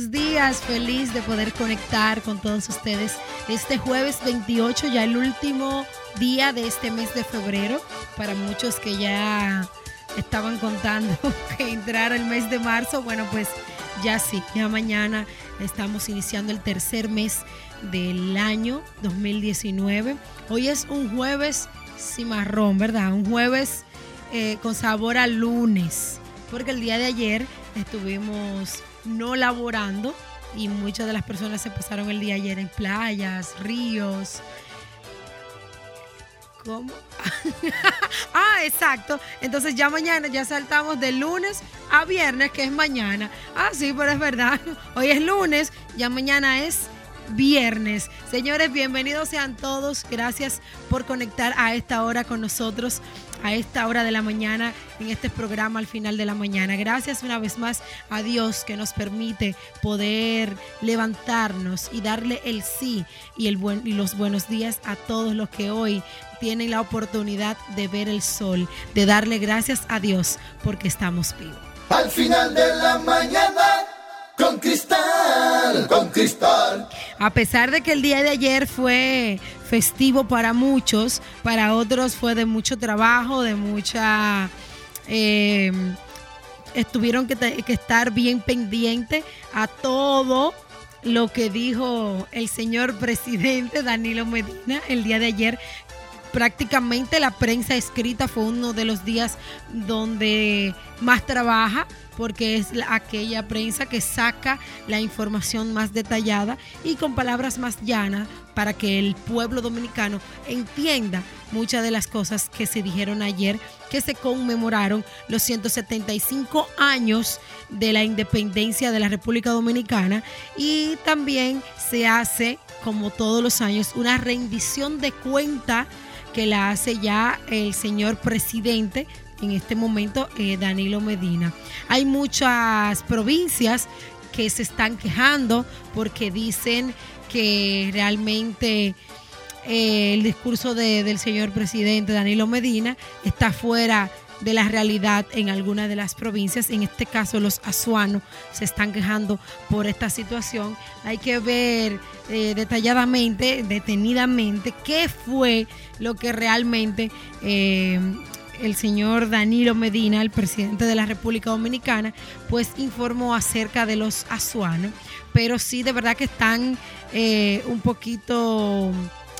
días. Feliz de poder conectar con todos ustedes este jueves 28, ya el último día de este mes de febrero. Para muchos que ya estaban contando que entrara el mes de marzo, bueno, pues ya sí, ya mañana estamos iniciando el tercer mes del año 2019. Hoy es un jueves cimarrón, ¿verdad? Un jueves eh, con sabor a lunes, porque el día de ayer estuvimos no laborando y muchas de las personas se pasaron el día ayer en playas, ríos. ¿Cómo? ah, exacto. Entonces ya mañana ya saltamos de lunes a viernes, que es mañana. Ah, sí, pero es verdad. Hoy es lunes, ya mañana es viernes. Señores, bienvenidos sean todos. Gracias por conectar a esta hora con nosotros, a esta hora de la mañana, en este programa al final de la mañana. Gracias una vez más a Dios que nos permite poder levantarnos y darle el sí y, el buen, y los buenos días a todos los que hoy tienen la oportunidad de ver el sol, de darle gracias a Dios porque estamos vivos. Al final de la mañana con cristal, con cristal. A pesar de que el día de ayer fue festivo para muchos, para otros fue de mucho trabajo, de mucha... Eh, estuvieron que, que estar bien pendientes a todo lo que dijo el señor presidente Danilo Medina el día de ayer. Prácticamente la prensa escrita fue uno de los días donde más trabaja porque es aquella prensa que saca la información más detallada y con palabras más llanas para que el pueblo dominicano entienda muchas de las cosas que se dijeron ayer, que se conmemoraron los 175 años de la independencia de la República Dominicana y también se hace, como todos los años, una rendición de cuenta que la hace ya el señor presidente en este momento eh, Danilo Medina. Hay muchas provincias que se están quejando porque dicen que realmente eh, el discurso del señor presidente Danilo Medina está fuera de la realidad en algunas de las provincias. En este caso, los azuanos se están quejando por esta situación. Hay que ver eh, detalladamente, detenidamente, qué fue lo que realmente el señor Danilo Medina, el presidente de la República Dominicana, pues informó acerca de los azuanos, pero sí de verdad que están eh, un poquito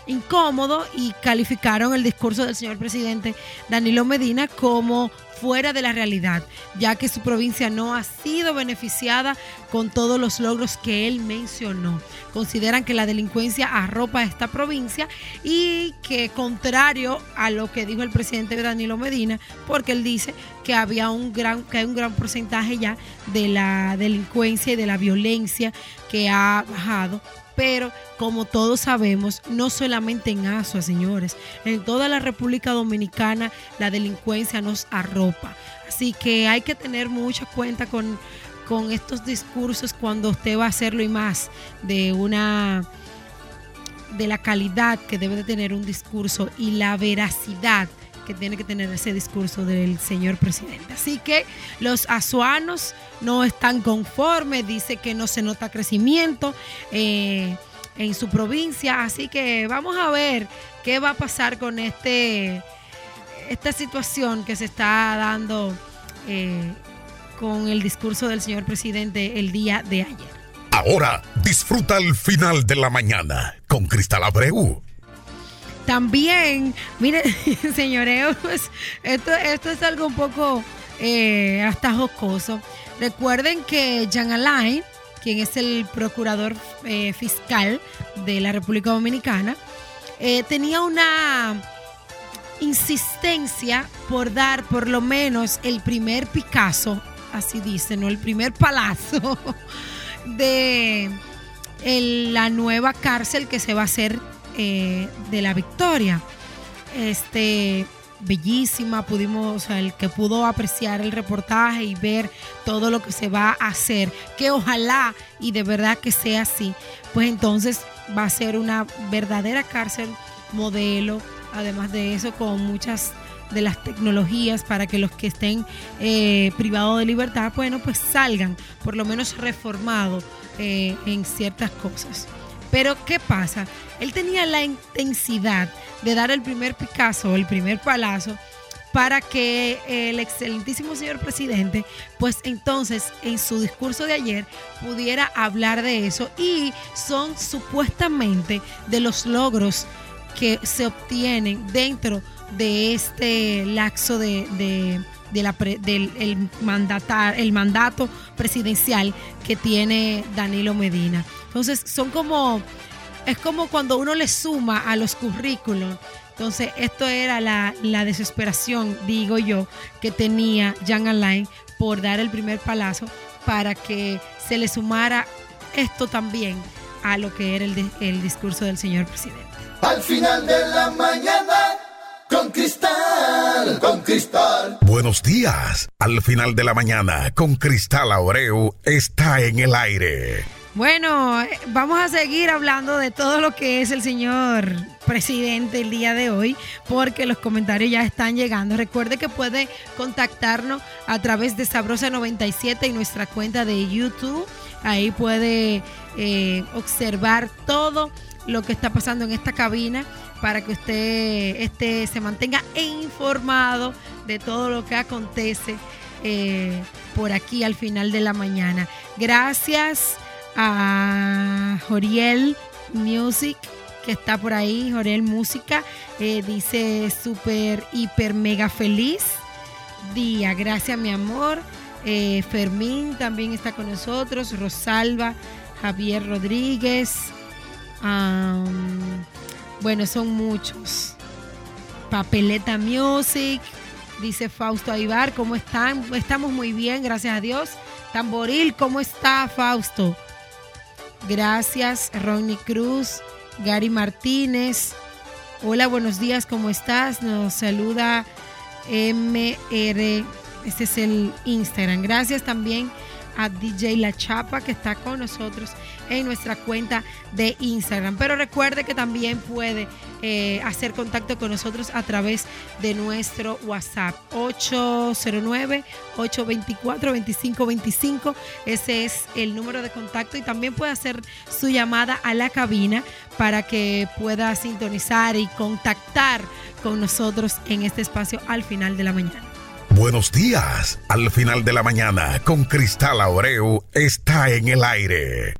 incómodos y calificaron el discurso del señor presidente Danilo Medina como fuera de la realidad, ya que su provincia no ha sido beneficiada con todos los logros que él mencionó. Consideran que la delincuencia arropa esta provincia y que contrario a lo que dijo el presidente Danilo Medina, porque él dice que había un gran que hay un gran porcentaje ya de la delincuencia y de la violencia que ha bajado pero como todos sabemos, no solamente en Asua, señores, en toda la República Dominicana la delincuencia nos arropa. Así que hay que tener mucha cuenta con, con estos discursos cuando usted va a hacerlo y más de una de la calidad que debe de tener un discurso y la veracidad que tiene que tener ese discurso del señor presidente. Así que los azuanos no están conformes, dice que no se nota crecimiento eh, en su provincia, así que vamos a ver qué va a pasar con este esta situación que se está dando eh, con el discurso del señor presidente el día de ayer. Ahora disfruta el final de la mañana con Cristal Abreu. También, mire, señores, pues, esto, esto es algo un poco eh, hasta jocoso. Recuerden que Jean Alain, quien es el procurador eh, fiscal de la República Dominicana, eh, tenía una insistencia por dar por lo menos el primer Picasso, así dicen, ¿no? el primer palazo de la nueva cárcel que se va a hacer eh, de la victoria. Este, bellísima, pudimos, el que pudo apreciar el reportaje y ver todo lo que se va a hacer, que ojalá y de verdad que sea así, pues entonces va a ser una verdadera cárcel modelo, además de eso con muchas de las tecnologías para que los que estén eh, privados de libertad, bueno, pues salgan por lo menos reformados eh, en ciertas cosas. Pero ¿qué pasa? Él tenía la intensidad de dar el primer Picasso, el primer palazo, para que el excelentísimo señor presidente, pues entonces en su discurso de ayer pudiera hablar de eso y son supuestamente de los logros que se obtienen dentro de este laxo de, del el, mandatar, el mandato presidencial que tiene Danilo Medina. Entonces son como, es como cuando uno le suma a los currículos entonces, esto era la, desesperación, digo yo, que tenía Jean Alain por dar el primer palazo para que se le sumara esto también a lo que era el, el discurso del señor presidente. Al final de la mañana, con Cristal, con Cristal. Buenos días. Al final de la mañana, con Cristal Aureu, está en el aire. Bueno, vamos a seguir hablando de todo lo que es el señor presidente el día de hoy, porque los comentarios ya están llegando. Recuerde que puede contactarnos a través de Sabrosa97 en nuestra cuenta de YouTube. Ahí puede eh, observar todo lo que está pasando en esta cabina para que usted este, se mantenga informado de todo lo que acontece eh, por aquí al final de la mañana. Gracias a Joriel Music que está por ahí, Joriel Música, eh, dice súper, hiper, mega feliz día, gracias mi amor. Eh, Fermín también está con nosotros, Rosalba, Javier Rodríguez, bueno, son muchos. Papeleta Music, dice Fausto Aibar, ¿cómo están? Estamos muy bien, gracias a Dios. Tamboril, ¿cómo está Fausto? Gracias, Ronnie Cruz, Gary Martínez. Hola, buenos días, ¿cómo estás? Nos saluda MR, este es el Instagram. Gracias también a DJ La Chapa que está con nosotros en nuestra cuenta de Instagram. Pero recuerde que también puede eh, hacer contacto con nosotros a través de nuestro WhatsApp 809-824-2525. Ese es el número de contacto y también puede hacer su llamada a la cabina para que pueda sintonizar y contactar con nosotros en este espacio al final de la mañana. Buenos días. Al final de la mañana, con Cristal Aureu, está en el aire.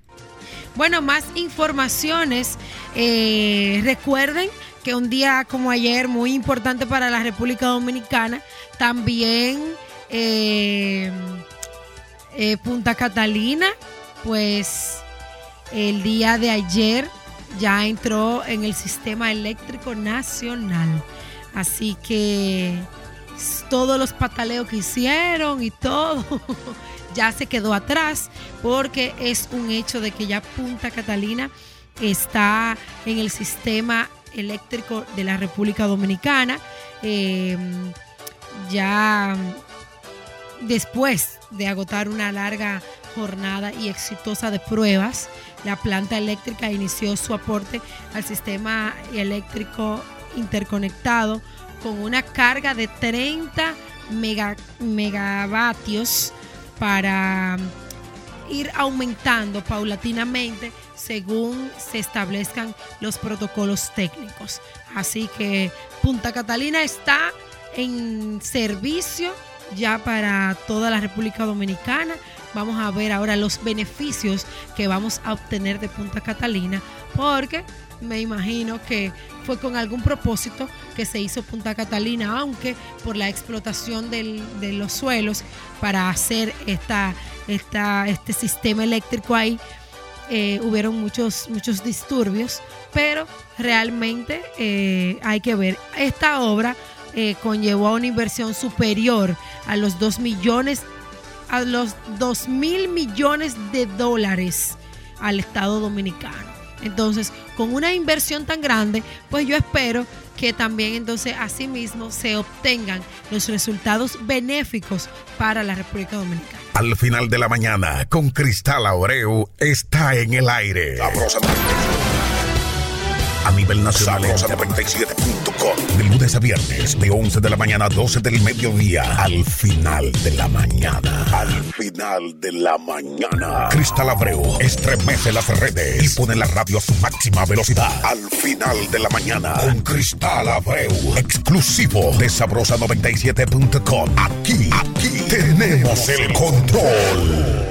Bueno, más informaciones. Eh, recuerden que un día como ayer, muy importante para la República Dominicana, también eh, eh, Punta Catalina, pues el día de ayer ya entró en el sistema eléctrico nacional. Así que todos los pataleos que hicieron y todo ya se quedó atrás porque es un hecho de que ya Punta Catalina está en el sistema eléctrico de la República Dominicana. Em, ya después de agotar una larga jornada y exitosa de pruebas, la planta eléctrica inició su aporte al sistema eléctrico interconectado con una carga de 30 megavatios para ir aumentando paulatinamente según se establezcan los protocolos técnicos. Así que Punta Catalina está en servicio ya para toda la República Dominicana. Vamos a ver ahora los beneficios que vamos a obtener de Punta Catalina porque me imagino que fue con algún propósito que se hizo Punta Catalina, aunque por la explotación de los suelos para hacer esta, esta, este sistema eléctrico ahí, eh, hubieron muchos, muchos disturbios, pero realmente eh, hay que ver, esta obra eh, conllevó a una inversión superior a los 2 millones, a los 2 mil millones de dólares al Estado Dominicano. Entonces, con una inversión tan grande, pues yo espero que también entonces asimismo se obtengan los resultados benéficos para la República Dominicana. Al final de la mañana, con Cristal Aureu, está en el aire. A nivel nacional en 97.com. De lunes a viernes, de 11 de la mañana a 12 del mediodía, al final de la mañana. Al final de la mañana. Cristal Abreu estremece las redes y pone la radio a su máxima velocidad. Al final de la mañana, con Cristal Abreu, exclusivo de Sabrosa97.com. Aquí, aquí tenemos el control.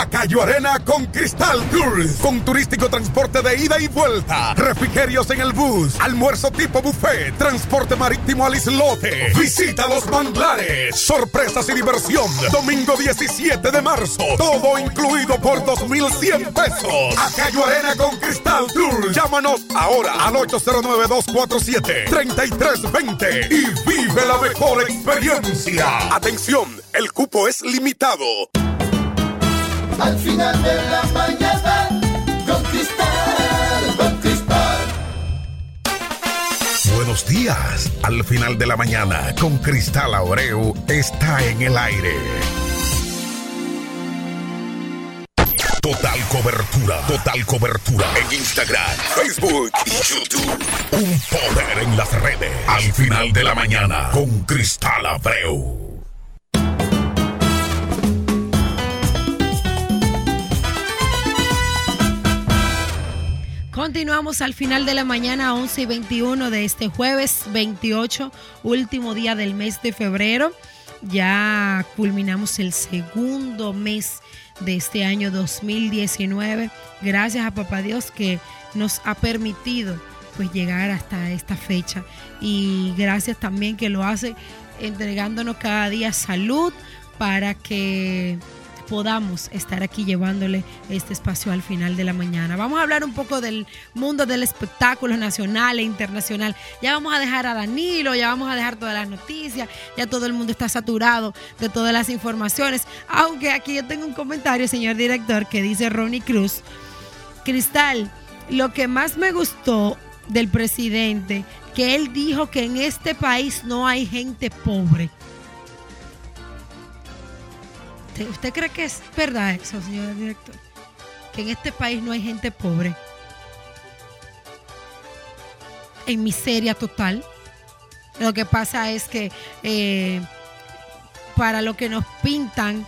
A Arena con Cristal Tours. Con turístico transporte de ida y vuelta. Refrigerios en el bus. Almuerzo tipo buffet. Transporte marítimo al islote. Visita los manglares. Sorpresas y diversión. Domingo 17 de marzo. Todo incluido por 2,100 pesos. A Arena con Cristal Tours. Llámanos ahora al 809-247-3320 y vive la mejor experiencia. Atención, el cupo es limitado. Al final de la mañana, con Cristal, con Cristal. Buenos días. Al final de la mañana, con Cristal Abreu, está en el aire. Total cobertura, total cobertura en Instagram, Facebook y YouTube. Un poder en las redes. Al final de la mañana, con Cristal Abreu. Continuamos al final de la mañana, 11 y 21 de este jueves 28, último día del mes de febrero. Ya culminamos el segundo mes de este año 2019. Gracias a Papá Dios que nos ha permitido pues llegar hasta esta fecha. Y gracias también que lo hace entregándonos cada día salud para que podamos estar aquí llevándole este espacio al final de la mañana. Vamos a hablar un poco del mundo del espectáculo nacional e internacional. Ya vamos a dejar a Danilo, ya vamos a dejar todas las noticias, ya todo el mundo está saturado de todas las informaciones. Aunque aquí yo tengo un comentario, señor director, que dice Ronnie Cruz. Cristal, lo que más me gustó del presidente, que él dijo que en este país no hay gente pobre. ¿Usted, usted cree que es verdad eso, señor director? Que en este país no hay gente pobre. En miseria total. Lo que pasa es que eh, para lo que nos pintan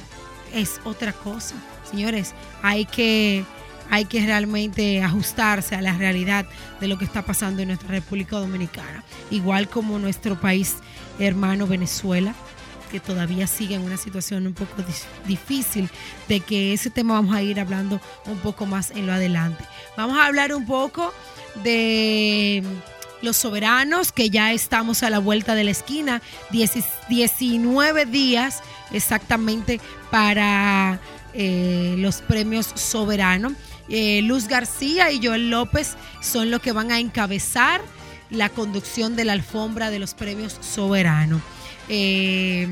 es otra cosa. Señores, hay que, hay que realmente ajustarse a la realidad de lo que está pasando en nuestra República Dominicana. Igual como nuestro país hermano Venezuela que todavía sigue en una situación un poco difícil, de que ese tema vamos a ir hablando un poco más en lo adelante. Vamos a hablar un poco de los soberanos, que ya estamos a la vuelta de la esquina, 10 19 días exactamente para eh, los premios soberanos. Eh, Luz García y Joel López son los que van a encabezar la conducción de la alfombra de los premios soberanos. Eh,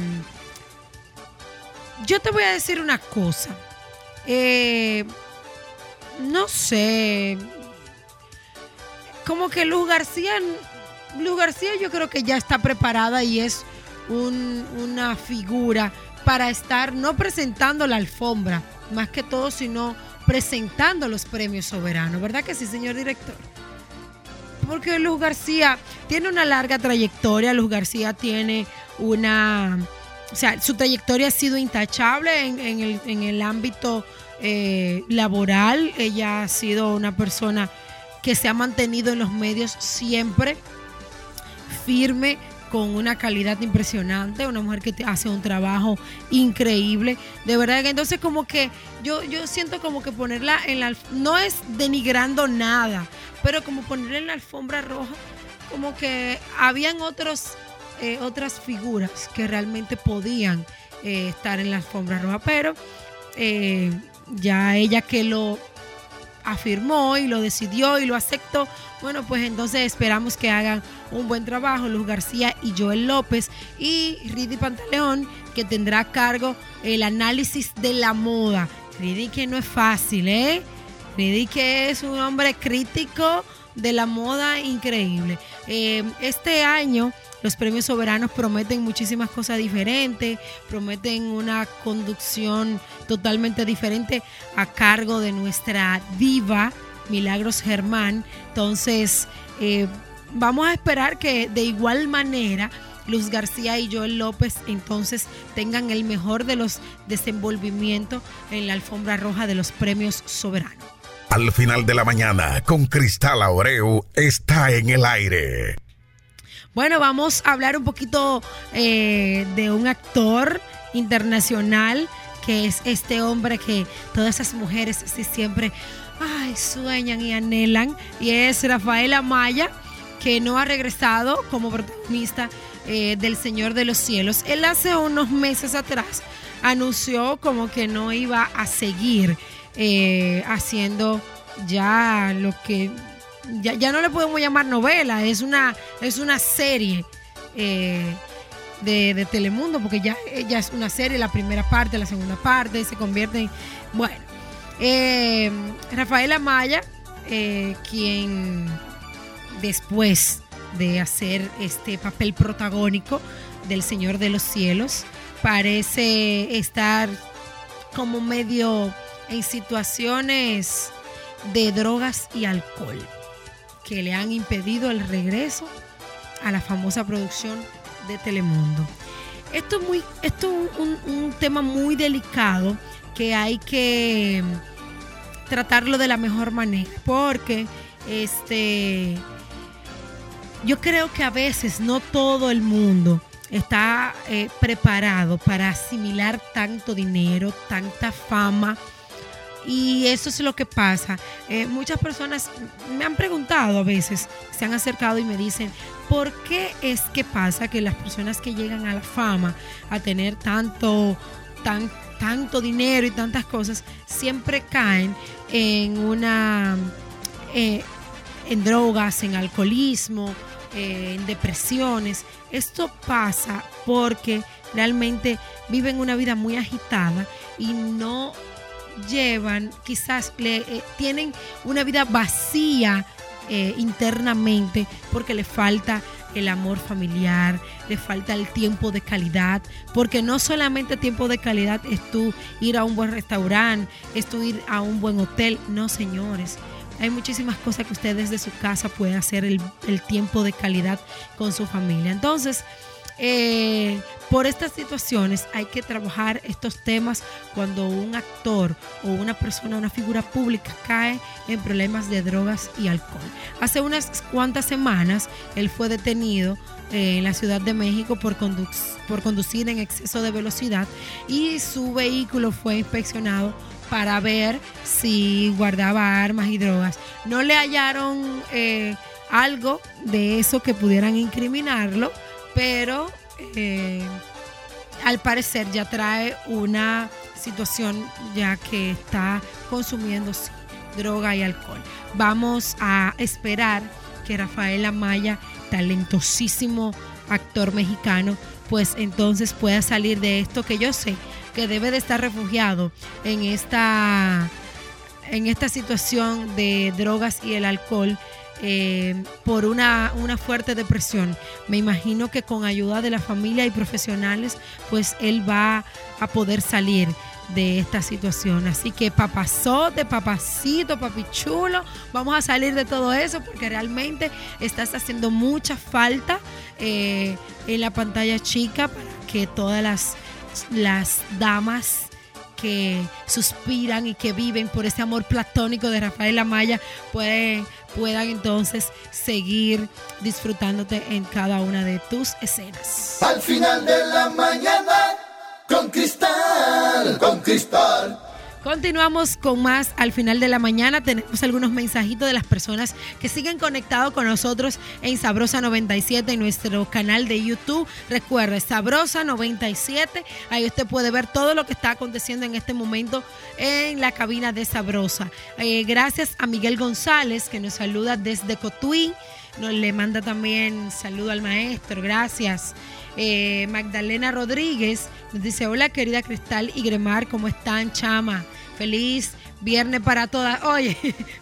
yo te voy a decir una cosa. Eh, no sé. Como que Luz García, Luz García yo creo que ya está preparada y es un- una figura para estar no presentando la alfombra, más que todo, sino presentando los premios soberanos. ¿Verdad que sí, señor director? porque Luz García tiene una larga trayectoria. Luz García tiene una. O sea, su trayectoria ha sido intachable en, el, en el ámbito eh, laboral. Ella ha sido una persona que se ha mantenido en los medios siempre firme, con una calidad impresionante, una mujer que hace un trabajo increíble. De verdad que entonces como que yo, yo siento como que ponerla en la... No es denigrando nada, pero como ponerla en la alfombra roja, como que habían otros, eh, otras figuras que realmente podían eh, estar en la alfombra roja, pero eh, ya ella que lo afirmó y lo decidió y lo aceptó, bueno, pues entonces esperamos que hagan un buen trabajo Luz García y Joel López y Ridi Pantaleón, que tendrá a cargo el análisis de la moda. Ridi que no es fácil, ¿eh? Ridi que es un hombre crítico de la moda increíble. Este año los premios soberanos prometen muchísimas cosas diferentes, prometen una conducción totalmente diferente a cargo de nuestra diva, Milagros Germán. Entonces, eh, vamos a esperar que de igual manera Luz García y Joel López entonces tengan el mejor de los desenvolvimientos en la alfombra roja de los premios soberanos. Al final de la mañana, con Cristal Aureu, está en el aire. Bueno, vamos a hablar un poquito eh, de un actor internacional que es este hombre que todas esas mujeres sí siempre ay, sueñan y anhelan y es Rafael Amaya que no ha regresado como protagonista eh, del Señor de los Cielos. Él hace unos meses atrás anunció como que no iba a seguir eh, haciendo ya lo que ya, no le podemos llamar novela, es una, es una serie eh, de, Telemundo, porque ya, ya, es una serie, la primera parte, la segunda parte, se convierte en... Bueno, eh, Rafael Amaya, eh, quien después de hacer este papel protagónico del Señor de los Cielos, parece estar como medio en situaciones de drogas y alcohol que le han impedido el regreso a la famosa producción de Telemundo. Esto es, muy, esto un, tema muy delicado que hay que tratarlo de la mejor manera, porque este, yo creo que a veces no todo el mundo está eh, preparado para asimilar tanto dinero, tanta fama, y eso es lo que pasa. Eh, muchas personas me han preguntado a veces, se han acercado y me dicen, ¿por qué es que pasa que las personas que llegan a la fama, a tener tanto, tan, tanto dinero y tantas cosas, siempre caen en una, eh, en drogas, en alcoholismo, eh, en depresiones? Esto pasa porque realmente viven una vida muy agitada y no llevan, quizás le, eh, tienen una vida vacía eh, internamente porque le falta el amor familiar, le falta el tiempo de calidad, porque no solamente tiempo de calidad es tú ir a un buen restaurante, es tú ir a un buen hotel, no señores. Hay muchísimas cosas que usted desde su casa puede hacer el, el tiempo de calidad con su familia. Entonces, eh, por estas situaciones hay que trabajar estos temas cuando un actor o una persona, una figura pública cae en problemas de drogas y alcohol. Hace unas cuantas semanas él fue detenido eh, en la Ciudad de México por, conducir en exceso de velocidad y su vehículo fue inspeccionado para ver si guardaba armas y drogas. No le hallaron eh, algo de eso que pudieran incriminarlo pero eh, al parecer ya trae una situación ya que está consumiendo droga y alcohol. Vamos a esperar que Rafael Amaya, talentosísimo actor mexicano, pues entonces pueda salir de esto que yo sé que debe de estar refugiado en esta en esta situación de drogas y el alcohol eh, por una, una fuerte depresión. Me imagino que con ayuda de la familia y profesionales, pues él va a poder salir de esta situación. Así que papazote, papacito, papichulo, vamos a salir de todo eso porque realmente estás haciendo mucha falta eh, en la pantalla chica para que todas las, las damas que suspiran y que viven por ese amor platónico de Rafael Amaya pueden puedan entonces seguir disfrutándote en cada una de tus escenas. Al final de la mañana, con cristal, con cristal. Continuamos con más al final de la mañana. Tenemos algunos mensajitos de las personas que siguen conectados con nosotros en Sabrosa 97 en nuestro canal de YouTube. Recuerde, Sabrosa 97. Ahí usted puede ver todo lo que está aconteciendo en este momento en la cabina de Sabrosa. Eh, gracias a Miguel González que nos saluda desde Cotuí. Nos le manda también saludo al maestro. Gracias. Eh, Magdalena Rodríguez nos dice, hola querida Cristal y Gremar, ¿cómo están, chama? Feliz viernes para todas. Oye,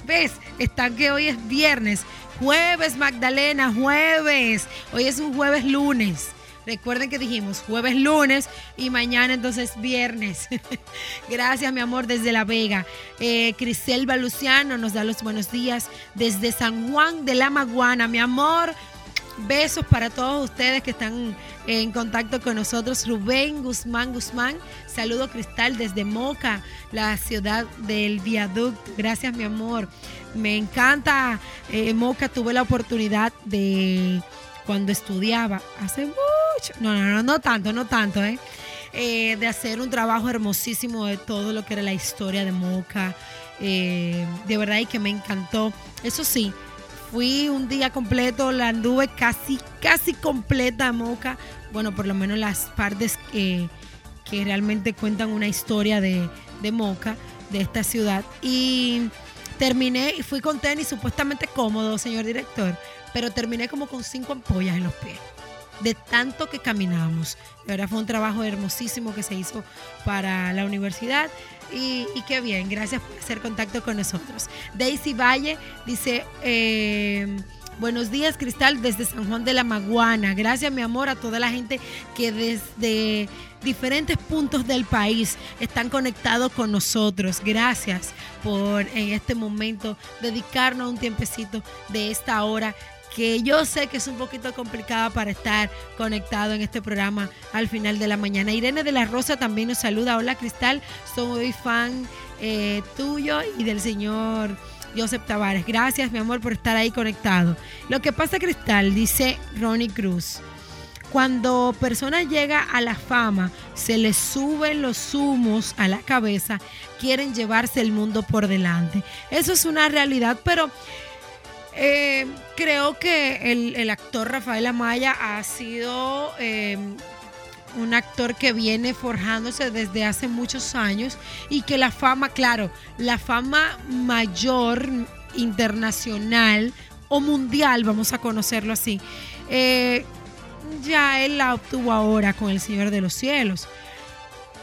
¿ves? Están que hoy es viernes. Jueves, Magdalena, jueves. Hoy es un jueves lunes. Recuerden que dijimos jueves, lunes y mañana entonces viernes. Gracias, mi amor, desde La Vega. Eh, Criselva Luciano nos da los buenos días desde San Juan de la Maguana, mi amor. Besos para todos ustedes que están en contacto con nosotros. Rubén Guzmán Guzmán. Saludo Cristal desde Moca, la ciudad del viaducto. Gracias, mi amor. Me encanta eh, Moca. Tuve la oportunidad de cuando estudiaba hace mucho. No, no, no, no tanto, no tanto, ¿eh? eh de hacer un trabajo hermosísimo de todo lo que era la historia de Moca. Eh, de verdad y que me encantó. Eso sí, Fui un día completo, la anduve casi, casi completa Moca. Bueno, por lo menos las partes que, que realmente cuentan una historia de, de Moca, de esta ciudad. Y terminé y fui con tenis supuestamente cómodo, señor director, pero terminé como con cinco ampollas en los pies de tanto que caminamos. De verdad fue un trabajo hermosísimo que se hizo para la universidad y, qué bien, gracias por hacer contacto con nosotros. Daisy Valle dice, eh, buenos días Cristal desde San Juan de la Maguana. Gracias mi amor a toda la gente que desde diferentes puntos del país están conectados con nosotros. Gracias por en este momento dedicarnos un tiempecito de esta hora que yo sé que es un poquito complicada para estar conectado en este programa al final de la mañana. Irene de la Rosa también nos saluda. Hola Cristal, soy fan eh, tuyo y del señor Joseph Tavares. Gracias, mi amor, por estar ahí conectado. Lo que pasa, Cristal, dice Ronnie Cruz. Cuando persona llega a la fama, se le suben los humos a la cabeza, quieren llevarse el mundo por delante. Eso es una realidad, pero eh, creo que el, actor Rafael Amaya ha sido em, un actor que viene forjándose desde hace muchos años y que la fama, claro, la fama mayor internacional o mundial, vamos a conocerlo así, eh, ya él la obtuvo ahora con El Señor de los Cielos.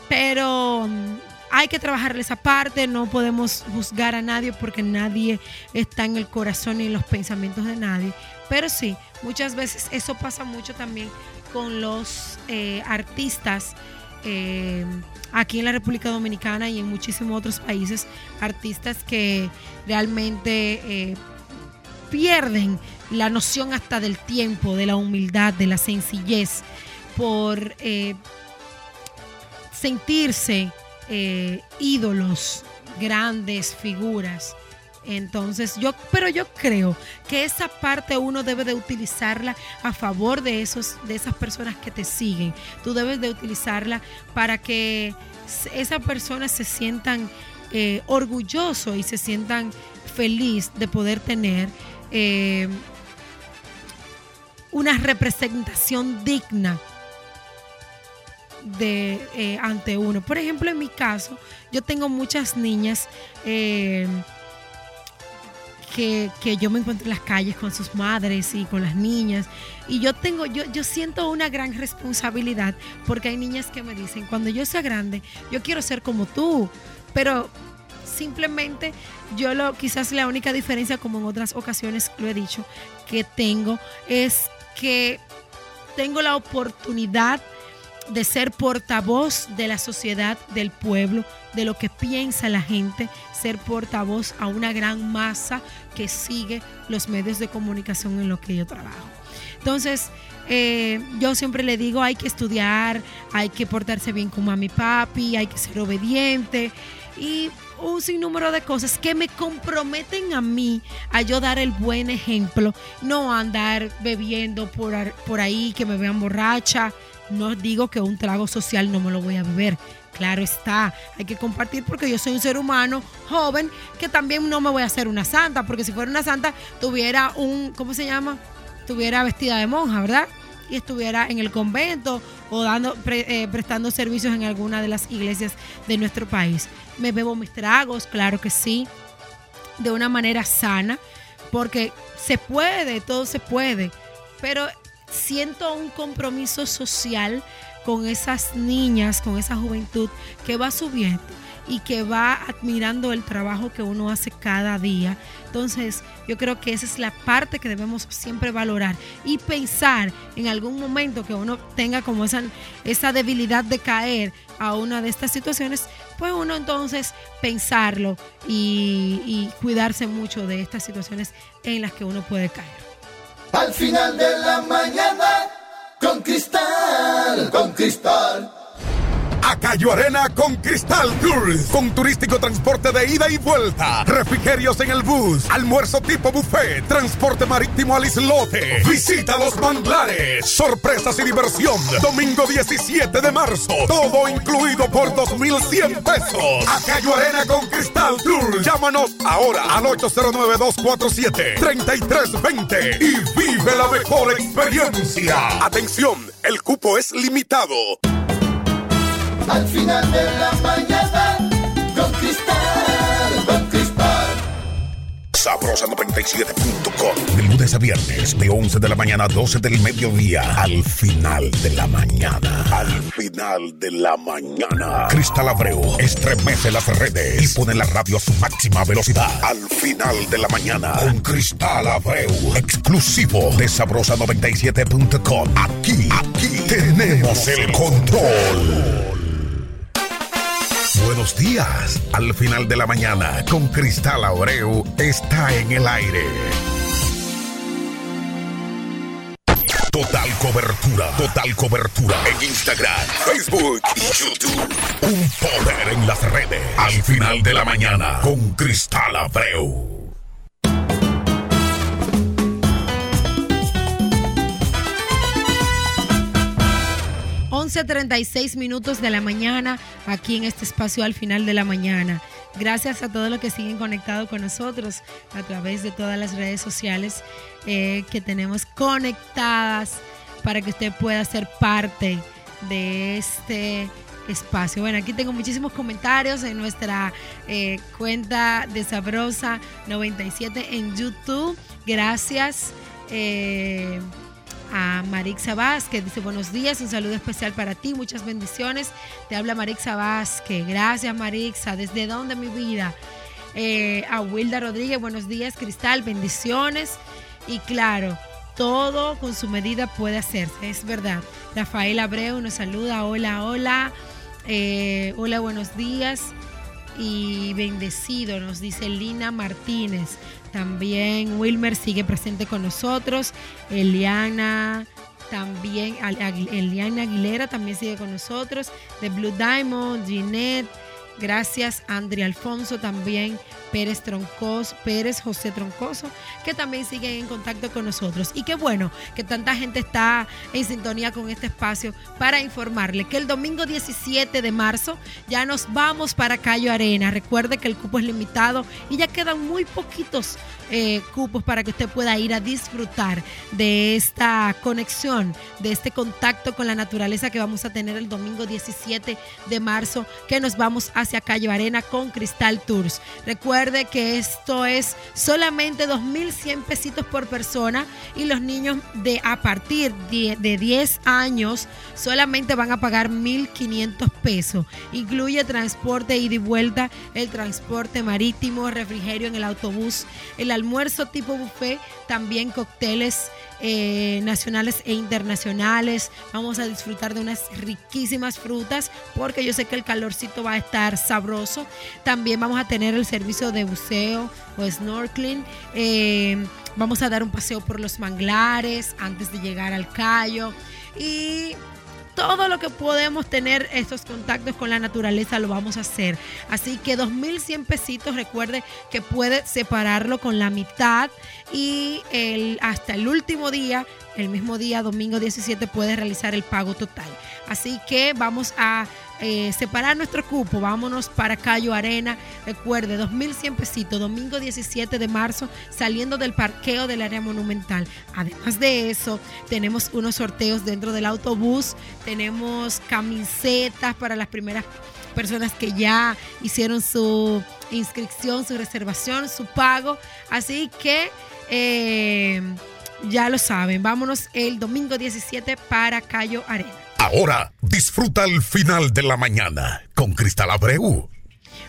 Pero hay que trabajar esa parte, no podemos juzgar a nadie porque nadie está en el corazón ni en los pensamientos de nadie. Pero sí, muchas veces eso pasa mucho también con los eh, artistas eh, aquí en la República Dominicana y en muchísimos otros países, artistas que realmente eh, pierden la noción hasta del tiempo, de la humildad, de la sencillez, por sentirse eh, ídolos, grandes figuras. Entonces, yo, pero yo creo que esa parte uno debe de utilizarla a favor de esos, de esas personas que te siguen. Tú debes de utilizarla para que esas personas se sientan eh, y se sientan feliz de poder tener eh, una representación digna de eh, ante uno. Por ejemplo, en mi caso, yo tengo muchas niñas eh, que, yo me encuentro en las calles con sus madres y con las niñas. Y yo tengo, yo, yo siento una gran responsabilidad porque hay niñas que me dicen, cuando yo sea grande, yo quiero ser como tú. Pero simplemente yo lo, quizás la única diferencia, como en otras ocasiones lo he dicho, que tengo es que tengo la oportunidad de ser portavoz de la sociedad, del pueblo, de lo que piensa la gente, ser portavoz a una gran masa que sigue los medios de comunicación en lo que yo trabajo. Entonces, eh, yo siempre le digo, hay que estudiar, hay que portarse bien con mami y papi, hay que ser obediente y un sinnúmero de cosas que me comprometen a mí a yo dar el buen ejemplo, no andar bebiendo por, por ahí, que me vean borracha, no digo que un trago social no me lo voy a beber. Claro está, hay que compartir porque yo soy un ser humano joven que también no me voy a hacer una santa, porque si fuera una santa tuviera un, ¿cómo se llama? Tuviera vestida de monja, ¿verdad? Y estuviera en el convento o dando, eh, prestando servicios en alguna de las iglesias de nuestro país. Me bebo mis tragos, claro que sí, de una manera sana, porque se puede, todo se puede, pero siento un compromiso social con esas niñas, con esa juventud que va subiendo. y que va admirando el trabajo que uno hace cada día. Entonces, yo creo que esa es la parte que debemos siempre valorar y pensar en algún momento que uno tenga como esa, esa debilidad de caer a una de estas situaciones, pues uno entonces pensarlo y, y cuidarse mucho de estas situaciones en las que uno puede caer. Al final de la mañana, con cristal, con cristal. A Cayo Arena con Cristal Tours. Con turístico transporte de ida y vuelta. Refrigerios en el bus. Almuerzo tipo buffet. Transporte marítimo al islote. Visita los manglares. Sorpresas y diversión. Domingo 17 de marzo. Todo incluido por 2,100 pesos. A Cayo Arena con Cristal Tours. Llámanos ahora al 809-247-3320 y vive la mejor experiencia. Atención, el cupo es limitado. Al final de la mañana, con cristal, con cristal. Sabrosa97.com. De lunes a viernes, de 11 de la mañana a 12 del mediodía. Al final de la mañana. Al final de la mañana. Cristal Abreu estremece las redes y pone la radio a su máxima velocidad. Al final de la mañana. Con Cristal Abreu. Exclusivo de Sabrosa97.com. Aquí, aquí tenemos el control. Buenos días. Al final de la mañana, con Cristal Abreu, está en el aire. Total cobertura, total cobertura en Instagram, Facebook y YouTube. Un poder en las redes. Al final de la mañana, con Cristal Abreu. 11.36 minutos de la mañana aquí en este espacio al final de la mañana. Gracias a todos los que siguen conectados con nosotros a través de todas las redes sociales eh, que tenemos conectadas para que usted pueda ser parte de este espacio. Bueno, aquí tengo muchísimos comentarios en nuestra eh, cuenta de Sabrosa 97 en YouTube. Gracias. Eh, a Marixa Vázquez. Dice buenos días, un saludo especial para ti, muchas bendiciones. Te habla Marixa Vázquez. Gracias Marixa. ¿Desde dónde mi vida? Eh, a Wilda Rodríguez, buenos días, Cristal, bendiciones. Y claro, todo con su medida puede hacerse, es verdad. Rafael Abreu nos saluda, hola, hola. Eh, hola, buenos días y bendecido, nos dice Lina Martínez. También Wilmer sigue presente con nosotros. Eliana también, Eliana Aguilera también sigue con nosotros. De Blue Diamond, Ginette. Gracias, André Alfonso también, Pérez Troncoso, Pérez José Troncoso, que también siguen en contacto con nosotros. Y qué bueno que tanta gente está en sintonía con este espacio para informarle que el domingo 17 de marzo ya nos vamos para Cayo Arena. Recuerde que el cupo es limitado y ya quedan muy poquitos eh, cupos para que usted pueda ir a disfrutar de esta conexión, de este contacto con la naturaleza que vamos a tener el domingo 17 de marzo, que nos vamos hacia Cayo Arena con Cristal Tours. Recuerde que esto es solamente 2.100 pesitos por persona y los niños de a partir de 10 años solamente van a pagar 1.500 pesos. Incluye transporte ida y vuelta, el transporte marítimo, refrigerio en el autobús, el almuerzo tipo buffet, también cócteles eh, nacionales e internacionales. Vamos a disfrutar de unas riquísimas frutas porque yo sé que el calorcito va a estar sabroso. También vamos a tener el servicio de buceo o snorkeling. Eh, vamos a dar un paseo por los manglares antes de llegar al callo. Y todo lo que podemos tener estos contactos con la naturaleza lo vamos a hacer. Así que 2.100 pesitos, recuerde que puede separarlo con la mitad y hasta el último día, el mismo día, domingo 17, puede realizar el pago total. Así que vamos a eh, separar nuestro cupo, vámonos para Cayo Arena. Recuerde, 2.100 pesitos, domingo 17 de marzo, saliendo del parqueo del área monumental. Además de eso, tenemos unos sorteos dentro del autobús, tenemos camisetas para las primeras personas que ya hicieron su inscripción, su reservación, su pago. Así que... Eh, ya lo saben, vámonos el domingo 17 para Cayo Arena. Ahora disfruta el final de la mañana con Cristal Abreu.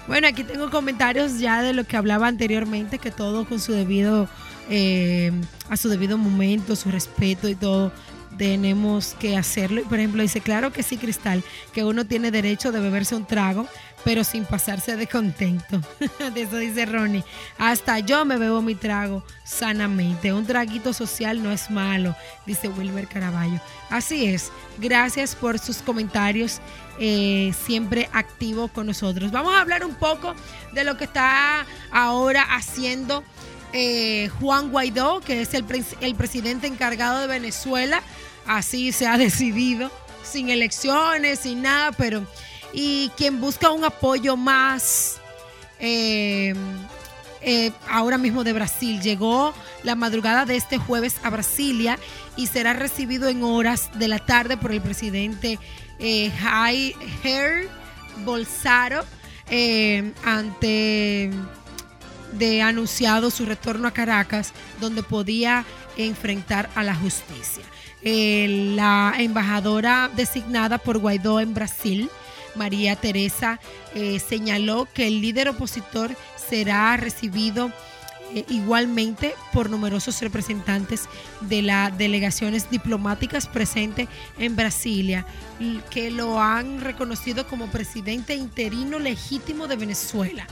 Bueno, aquí tengo comentarios ya de lo que hablaba anteriormente, que todo con su debido, eh, a su debido momento, su respeto y todo tenemos que hacerlo. Y por ejemplo, dice, claro que sí, Cristal, que uno tiene derecho de beberse un trago, pero sin pasarse de contento. de eso dice Ronnie. Hasta yo me bebo mi trago sanamente. Un traguito social no es malo, dice Wilmer Caraballo. Así es. Gracias por sus comentarios. Eh, siempre activo con nosotros. Vamos a hablar un poco de lo que está ahora haciendo eh, Juan Guaidó, que es el presidente encargado de Venezuela así se ha decidido, sin elecciones, sin nada, pero y quien busca un apoyo más eh, eh, ahora mismo de Brasil. Llegó la madrugada de este jueves a Brasilia y será recibido en horas de la tarde por el presidente eh, Jair Bolsonaro eh, ante de anunciado su retorno a Caracas, donde podía enfrentar a la justicia. Eh, la embajadora designada por Guaidó en Brasil, María Teresa, eh, señaló que el líder opositor será recibido eh, igualmente por numerosos representantes de las delegaciones diplomáticas presentes en Brasilia, que lo han reconocido como presidente interino legítimo de Venezuela.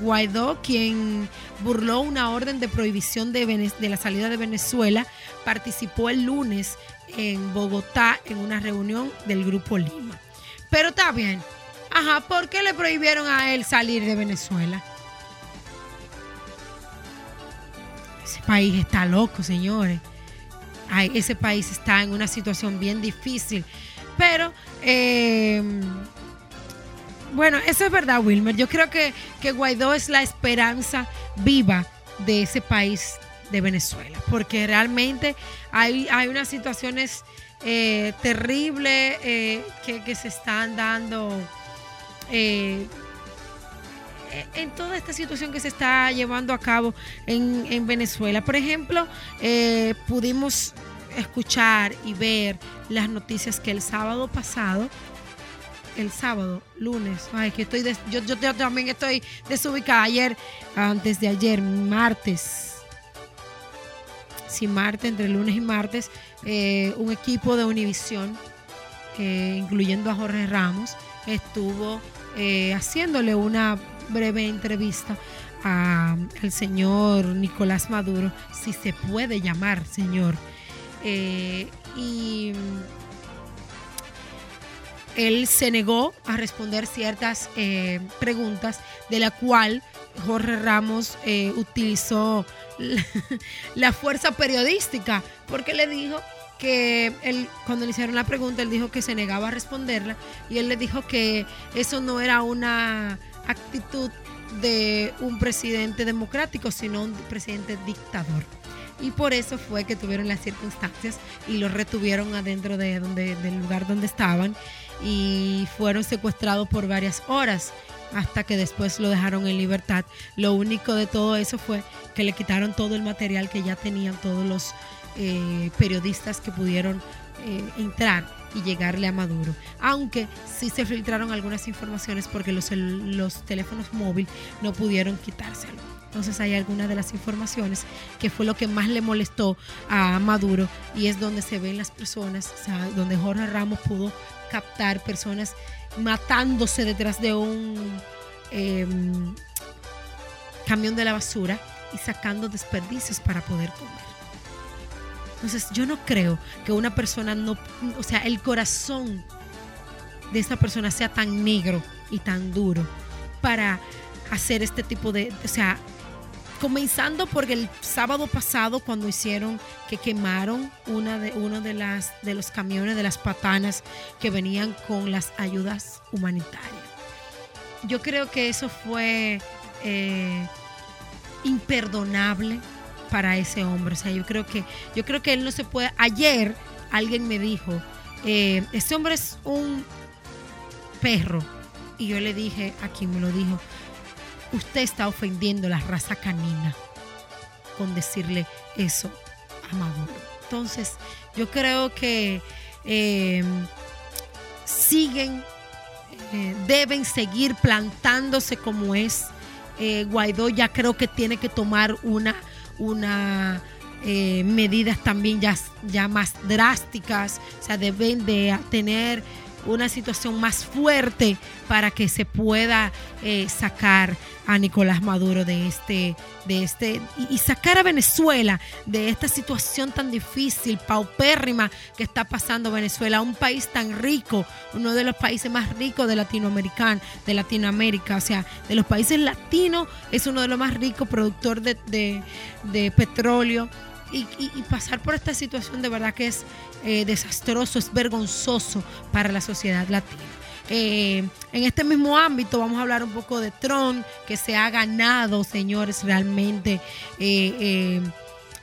Guaidó, quien burló una orden de prohibición de, de la salida de Venezuela, participó el lunes en Bogotá en una reunión del Grupo Lima. Pero está bien. Ajá, ¿por qué le prohibieron a él salir de Venezuela? Ese país está loco, señores. Ese país está en una situación bien difícil. Pero, eh, bueno, eso es verdad, Wilmer. Yo creo que, que Guaidó es la esperanza viva de ese país de Venezuela, porque realmente hay, hay unas situaciones eh, terribles eh, que, se están dando eh, en toda esta situación que se está llevando a cabo en, Venezuela. Por ejemplo, eh, pudimos escuchar y ver las noticias que el sábado pasado, el sábado, lunes, ay, que estoy, yo, yo, también estoy desubicada ayer, antes de ayer, martes, sí, martes, entre lunes y martes, eh, un equipo de Univisión, eh, incluyendo a Jorge Ramos, estuvo haciéndole una breve entrevista al señor Nicolás Maduro, si se puede llamar señor. Eh, y él se negó a responder ciertas eh, preguntas, de la cual Jorge Ramos eh, utilizó la, fuerza periodística, porque le dijo que él, cuando le hicieron la pregunta, él dijo que se negaba a responderla y él le dijo que eso no era una actitud de un presidente democrático, sino un presidente dictador. Y por eso fue que tuvieron las circunstancias y lo retuvieron adentro de donde, del lugar donde estaban y fueron secuestrados por varias horas hasta que después lo dejaron en libertad. Lo único de todo eso fue que le quitaron todo el material que ya tenían todos los eh, periodistas que pudieron eh, entrar y llegarle a Maduro. Aunque sí se filtraron algunas informaciones porque los, los teléfonos móviles no pudieron quitárselo. Entonces hay algunas de las informaciones que fue lo que más le molestó a Maduro y es donde se ven las personas, o sea, donde Jorge Ramos pudo captar personas matándose detrás de un em, camión de la basura y sacando desperdicios para poder comer. Entonces yo no creo que una persona no, o sea, el corazón de esa persona sea tan negro y tan duro para hacer este tipo de, o sea, comenzando por el sábado pasado cuando hicieron que quemaron una de uno de las de los camiones de las patanas que venían con las ayudas humanitarias. Yo creo que eso fue eh, imperdonable para ese hombre. O sea, yo creo que, yo creo que él no se puede. Ayer alguien me dijo, eh, este hombre es un perro. Y yo le dije a quien me lo dijo, usted está ofendiendo la raza canina con decirle eso a Maduro. Entonces, yo creo que eh, siguen eh, deben seguir plantándose como es. Eh, Guaidó ya creo que tiene que tomar una, una medidas también ya, ya más drásticas, o sea, deben de tener una situación más fuerte para que se pueda eh, sacar a Nicolás Maduro de este, de este, y, sacar a Venezuela de esta situación tan difícil, paupérrima que está pasando Venezuela, un país tan rico, uno de los países más ricos de Latinoamérica, de Latinoamérica, o sea, de los países latinos, es uno de los más ricos productor de, de petróleo y, pasar por esta situación de verdad que es eh, desastroso, es vergonzoso para la sociedad latina. Eh, en este mismo ámbito vamos a hablar un poco de Trump, que se ha ganado, señores, realmente eh,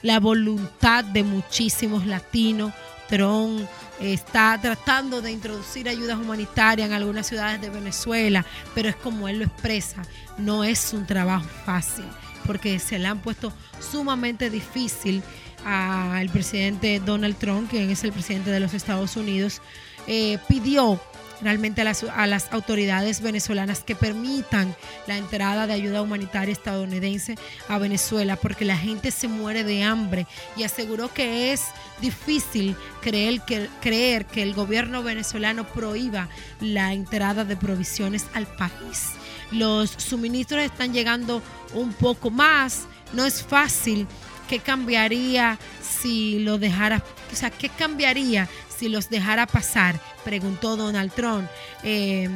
la voluntad de muchísimos latinos. Trump está tratando de introducir ayudas humanitarias en algunas ciudades de Venezuela, pero es como él lo expresa, no es un trabajo fácil porque se le han puesto sumamente difícil al presidente Donald Trump, quien es el presidente de los Estados Unidos, eh, pidió realmente a las, a las, autoridades venezolanas que permitan la entrada de ayuda humanitaria estadounidense a Venezuela porque la gente se muere de hambre y aseguró que es difícil creer que, creer que el gobierno venezolano prohíba la entrada de provisiones al país los suministros están llegando un poco más, no es fácil. ¿Qué cambiaría si lo dejara, o sea, qué cambiaría si los dejara pasar? Preguntó Donald Trump. Eh,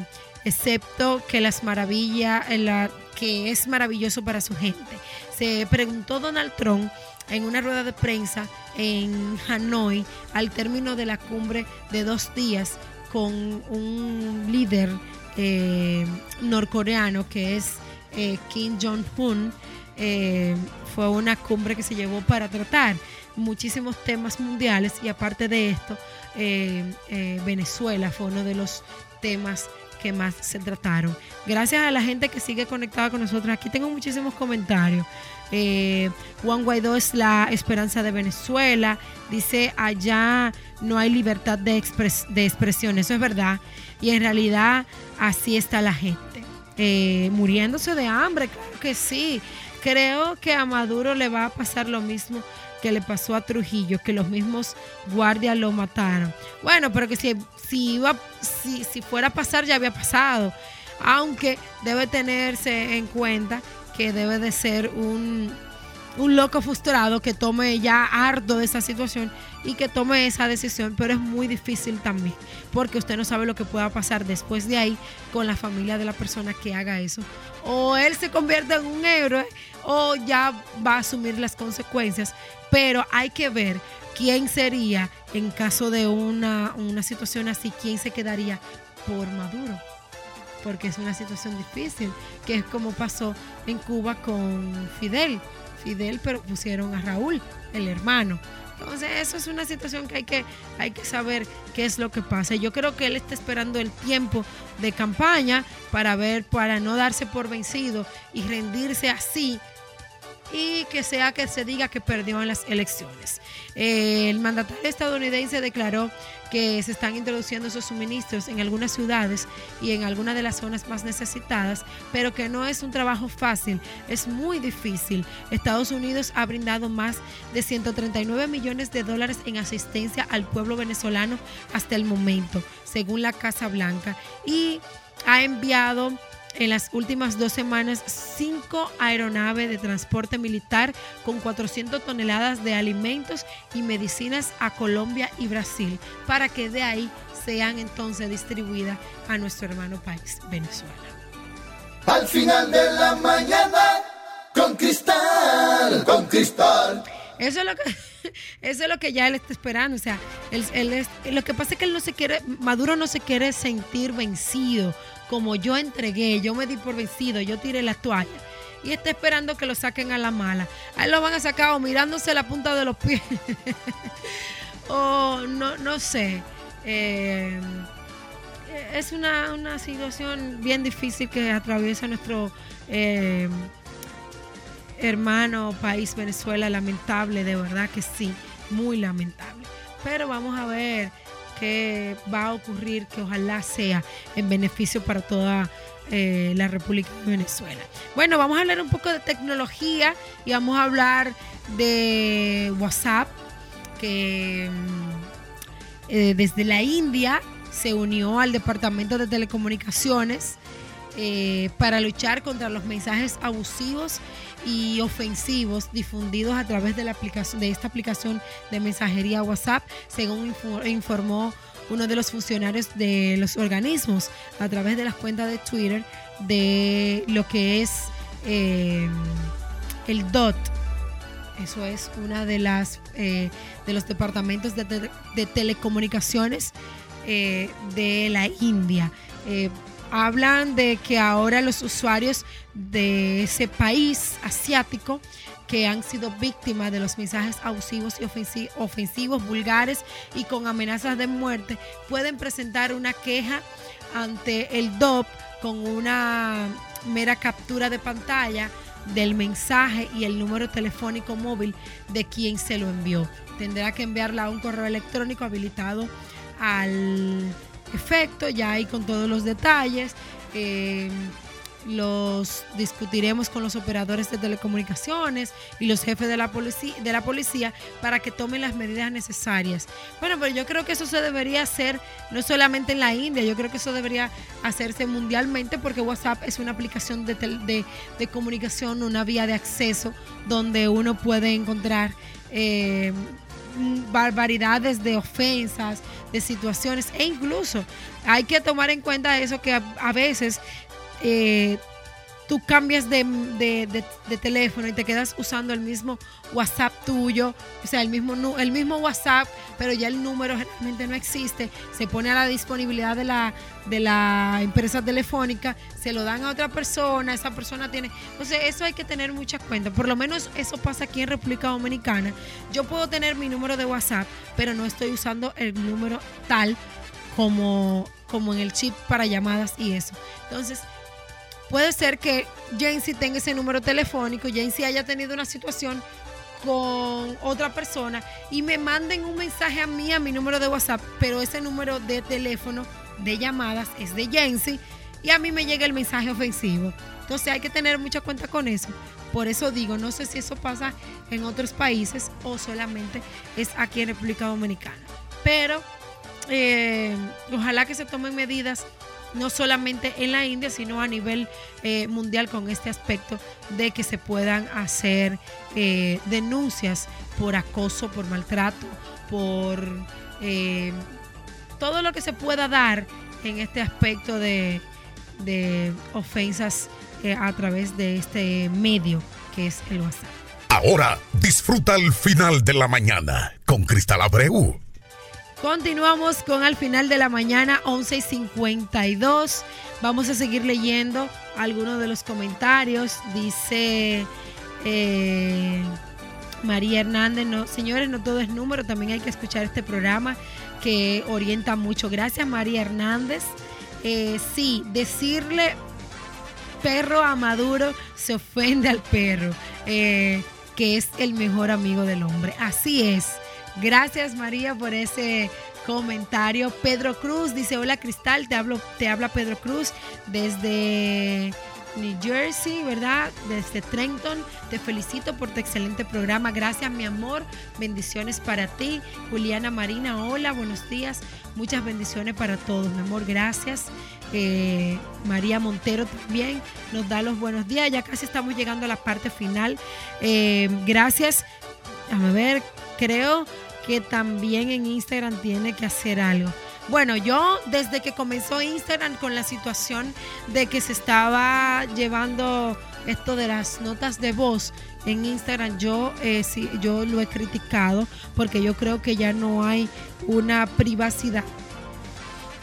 excepto que las maravillas, que es maravilloso para su gente. Se preguntó Donald Trump en una rueda de prensa en Hanoi al término de la cumbre de dos días con un líder eh, norcoreano que es eh, Kim Jong-un. Eh, fue una cumbre que se llevó para tratar muchísimos temas mundiales y aparte de esto, Venezuela fue uno de los temas que más se trataron. Gracias a la gente que sigue conectada con nosotros. Aquí tengo muchísimos comentarios. Juan Guaidó es la esperanza de Venezuela. Dice, allá no hay libertad de, de expresión. Eso es verdad. Y en realidad así está la gente. Eh, muriéndose de hambre, claro que sí. Creo que a Maduro le va a pasar lo mismo que le pasó a Trujillo, que los mismos guardias lo mataron. Bueno, pero que si, si, iba, si, si fuera a pasar ya había pasado. Aunque debe tenerse en cuenta que debe de ser un, un loco frustrado que tome ya harto de esa situación y que tome esa decisión, pero es muy difícil también, porque usted no sabe lo que pueda pasar después de ahí con la familia de la persona que haga eso. O él se convierte en un héroe o ya va a asumir las consecuencias, pero hay que ver quién sería en caso de una, una situación así, quién se quedaría por Maduro porque es una situación difícil, que es como pasó en Cuba con Fidel. Fidel, pero pusieron a Raúl, el hermano. Entonces, eso es una situación que hay que, hay que saber qué es lo que pasa. Yo creo que él está esperando el tiempo de campaña para ver, para no darse por vencido y rendirse así y que sea que se diga que perdió en las elecciones. el mandatario estadounidense declaró que se están introduciendo esos suministros en algunas ciudades y en algunas de las zonas más necesitadas, pero que no es un trabajo fácil, es muy difícil. Estados Unidos ha brindado más de 139 millones de dólares en asistencia al pueblo venezolano hasta el momento, según la Casa Blanca, y ha enviado en las últimas dos semanas cinco aeronaves de transporte militar con 400 toneladas de alimentos y medicinas a Colombia y Brasil para que de ahí sean entonces distribuidas a nuestro hermano país, Venezuela. Al final de la mañana, con cristal, con cristal. Eso es lo que, eso es lo que ya él está esperando. O sea, él, lo que pasa es que él no se quiere, Maduro no se quiere sentir vencido como yo entregué, yo me di por vencido, yo tiré la toalla y está esperando que lo saquen a la mala. Ahí lo van a sacar o mirándose la punta de los pies. o no, no sé. Eh, es una, situación bien difícil que atraviesa nuestro eh, hermano país Venezuela. Lamentable, de verdad que sí, muy lamentable. Pero vamos a ver que va a ocurrir que ojalá sea en beneficio para toda eh, la República de Venezuela. Bueno, vamos a hablar un poco de tecnología y vamos a hablar de WhatsApp, que eh, desde la India se unió al Departamento de Telecomunicaciones eh, para luchar contra los mensajes abusivos y ofensivos difundidos a través de, la aplicación, de esta aplicación de mensajería WhatsApp, según informó uno de los funcionarios de los organismos a través de las cuentas de Twitter de lo que es eh, el DOT. Eso es una de las eh, de los departamentos de, telecomunicaciones eh, de la India. Hablan de que ahora los usuarios de ese país asiático que han sido víctimas de los mensajes abusivos y ofensivos, vulgares y con amenazas de muerte, pueden presentar una queja ante el DOP con una mera captura de pantalla del mensaje y el número telefónico móvil de quien se lo envió. Tendrá que enviarla a un correo electrónico habilitado al efecto, ya ahí con todos los detalles. Eh, los discutiremos con los operadores de telecomunicaciones y los jefes de la policía, de la policía para que tomen las medidas necesarias. Bueno, pero yo creo que eso se debería hacer no solamente en la India, yo creo que eso debería hacerse mundialmente porque WhatsApp es una aplicación de, de, comunicación, una vía de acceso donde uno puede encontrar eh, barbaridades de ofensas, de situaciones e incluso hay que tomar en cuenta eso que a veces eh, tú cambias de, teléfono y te quedas usando el mismo WhatsApp tuyo, o sea, el mismo, el mismo WhatsApp, pero ya el número generalmente no existe, se pone a la disponibilidad de la, de la empresa telefónica, se lo dan a otra persona, esa persona tiene... Entonces, eso hay que tener muchas cuentas, por lo menos eso pasa aquí en República Dominicana. Yo puedo tener mi número de WhatsApp, pero no estoy usando el número tal como, como en el chip para llamadas y eso. Entonces, Puede ser que Jensi tenga ese número telefónico, Jensi haya tenido una situación con otra persona y me manden un mensaje a mí, a mi número de WhatsApp, pero ese número de teléfono de llamadas es de Jensi y a mí me llega el mensaje ofensivo. Entonces hay que tener mucha cuenta con eso. Por eso digo, no sé si eso pasa en otros países o solamente es aquí en República Dominicana. Pero eh, ojalá que se tomen medidas no solamente en la India, sino a nivel eh, mundial con este aspecto de que se puedan hacer eh, denuncias por acoso, por maltrato, por eh, todo lo que se pueda dar en este aspecto de, de ofensas a través de este medio que es el WhatsApp. Ahora disfruta el final de la mañana con Cristal Abreu. Continuamos con al final de la mañana, 11 y 52. Vamos a seguir leyendo algunos de los comentarios. Dice eh, María Hernández, no, señores, no todo es número, también hay que escuchar este programa que orienta mucho. Gracias, María Hernández. Eh, sí, decirle perro a Maduro se ofende al perro, eh, que es el mejor amigo del hombre. Así es. Gracias María por ese comentario. Pedro Cruz dice, hola Cristal, te, hablo, te habla Pedro Cruz desde New Jersey, ¿verdad? Desde Trenton. Te felicito por tu excelente programa. Gracias, mi amor. Bendiciones para ti. Juliana Marina, hola, buenos días. Muchas bendiciones para todos, mi amor. Gracias. Eh, María Montero también nos da los buenos días. Ya casi estamos llegando a la parte final. Eh, gracias. A ver, creo que también en Instagram tiene que hacer algo. Bueno, yo desde que comenzó Instagram con la situación de que se estaba llevando esto de las notas de voz en Instagram, yo, eh, sí, yo lo he criticado porque yo creo que ya no hay una privacidad.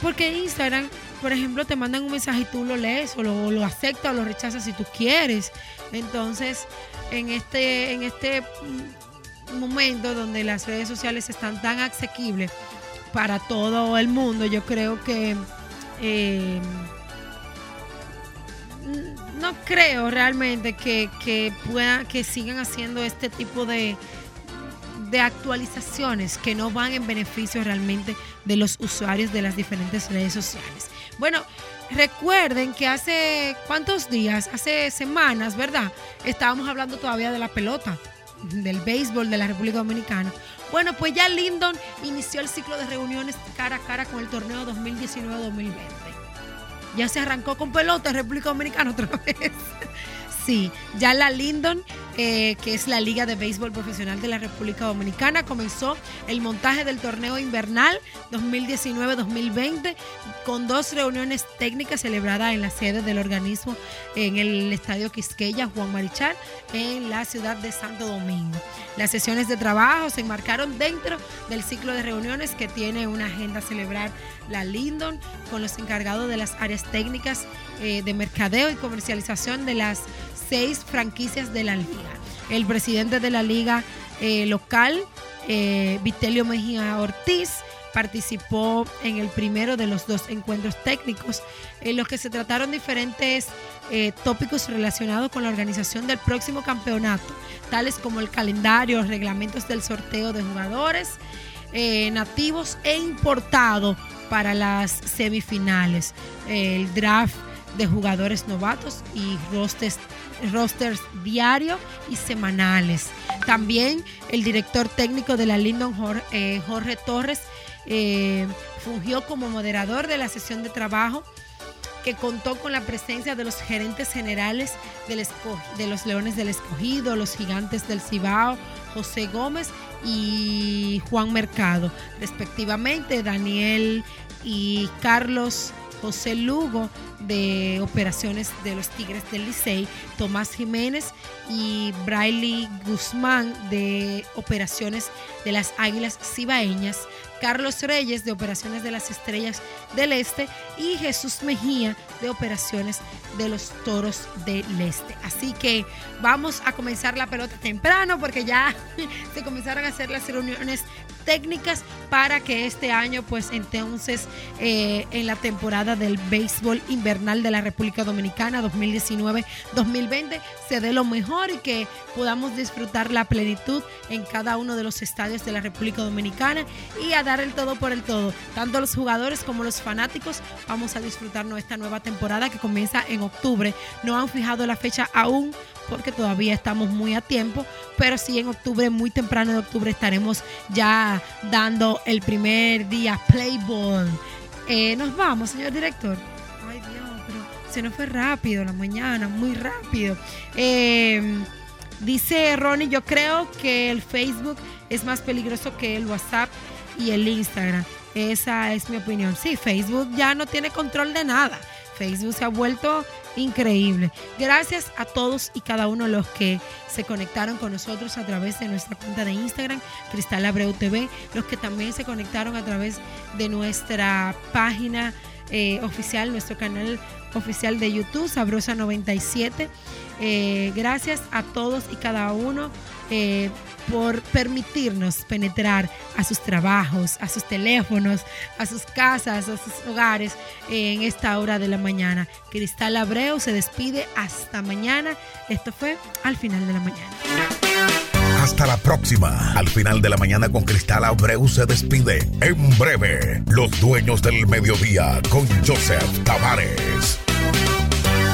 Porque Instagram, por ejemplo, te mandan un mensaje y tú lo lees o lo, lo aceptas o lo rechazas si tú quieres. Entonces, en este, en este momento donde las redes sociales están tan asequibles para todo el mundo, yo creo que eh, no creo realmente que, que, pueda, que sigan haciendo este tipo de, de actualizaciones que no van en beneficio realmente de los usuarios de las diferentes redes sociales. Bueno, recuerden que hace cuántos días, hace semanas, ¿verdad? Estábamos hablando todavía de la pelota, del béisbol de la República Dominicana. Bueno, pues ya Lindon inició el ciclo de reuniones cara a cara con el torneo 2019-2020. Ya se arrancó con pelota en República Dominicana otra vez. Sí, ya la Lindon, eh, que es la Liga de Béisbol Profesional de la República Dominicana, comenzó el montaje del torneo invernal 2019-2020 con dos reuniones técnicas celebradas en la sede del organismo en el Estadio Quisqueya Juan Marichal en la ciudad de Santo Domingo. Las sesiones de trabajo se enmarcaron dentro del ciclo de reuniones que tiene una agenda celebrar la Lindon con los encargados de las áreas técnicas eh, de mercadeo y comercialización de las seis franquicias de la liga. El presidente de la liga eh, local, eh, Vitelio Mejía Ortiz, participó en el primero de los dos encuentros técnicos en los que se trataron diferentes eh, tópicos relacionados con la organización del próximo campeonato, tales como el calendario, reglamentos del sorteo de jugadores nativos e importados para las semifinales, el draft de jugadores novatos y rosters rosters diarios y semanales. También el director técnico de la Lindon, Jorge, eh, Torres, eh, fungió como moderador de la sesión de trabajo que contó con la presencia de los gerentes generales de los Leones del Escogido, los Gigantes del Cibao, José Gómez y Juan Mercado, respectivamente, Daniel y Carlos José Lugo de operaciones de los Tigres del Licey, Tomás Jiménez y Braille Guzmán de operaciones de las Águilas Cibaeñas, Carlos Reyes de operaciones de las Estrellas del Este y Jesús Mejía de operaciones de los Toros del Este. Así que vamos a comenzar la pelota temprano porque ya se comenzaron a hacer las reuniones técnicas para que este año pues entonces eh, en la temporada del béisbol invernal de la República Dominicana 2019-2020 se dé lo mejor y que podamos disfrutar la plenitud en cada uno de los estadios de la República Dominicana y a dar el todo por el todo. Tanto los jugadores como los fanáticos vamos a disfrutar esta nueva temporada que comienza en octubre. No han fijado la fecha aún porque todavía estamos muy a tiempo, pero sí en octubre, muy temprano de octubre, estaremos ya dando el primer día Playboy. Eh, nos vamos, señor director. Ay Dios, pero se nos fue rápido la mañana, muy rápido. Eh, dice Ronnie, yo creo que el Facebook es más peligroso que el WhatsApp y el Instagram. Esa es mi opinión. Sí, Facebook ya no tiene control de nada. Facebook se ha vuelto increíble. Gracias a todos y cada uno los que se conectaron con nosotros a través de nuestra cuenta de Instagram, Cristal Abreu TV, los que también se conectaron a través de nuestra página eh, oficial, nuestro canal oficial de YouTube, Sabrosa 97. Eh, gracias a todos y cada uno eh, por permitirnos penetrar a sus trabajos, a sus teléfonos, a sus casas, a sus hogares en esta hora de la mañana. Cristal Abreu se despide hasta mañana. Esto fue al final de la mañana. Hasta la próxima. Al final de la mañana con Cristal Abreu se despide. En breve, los dueños del mediodía con Joseph Tavares.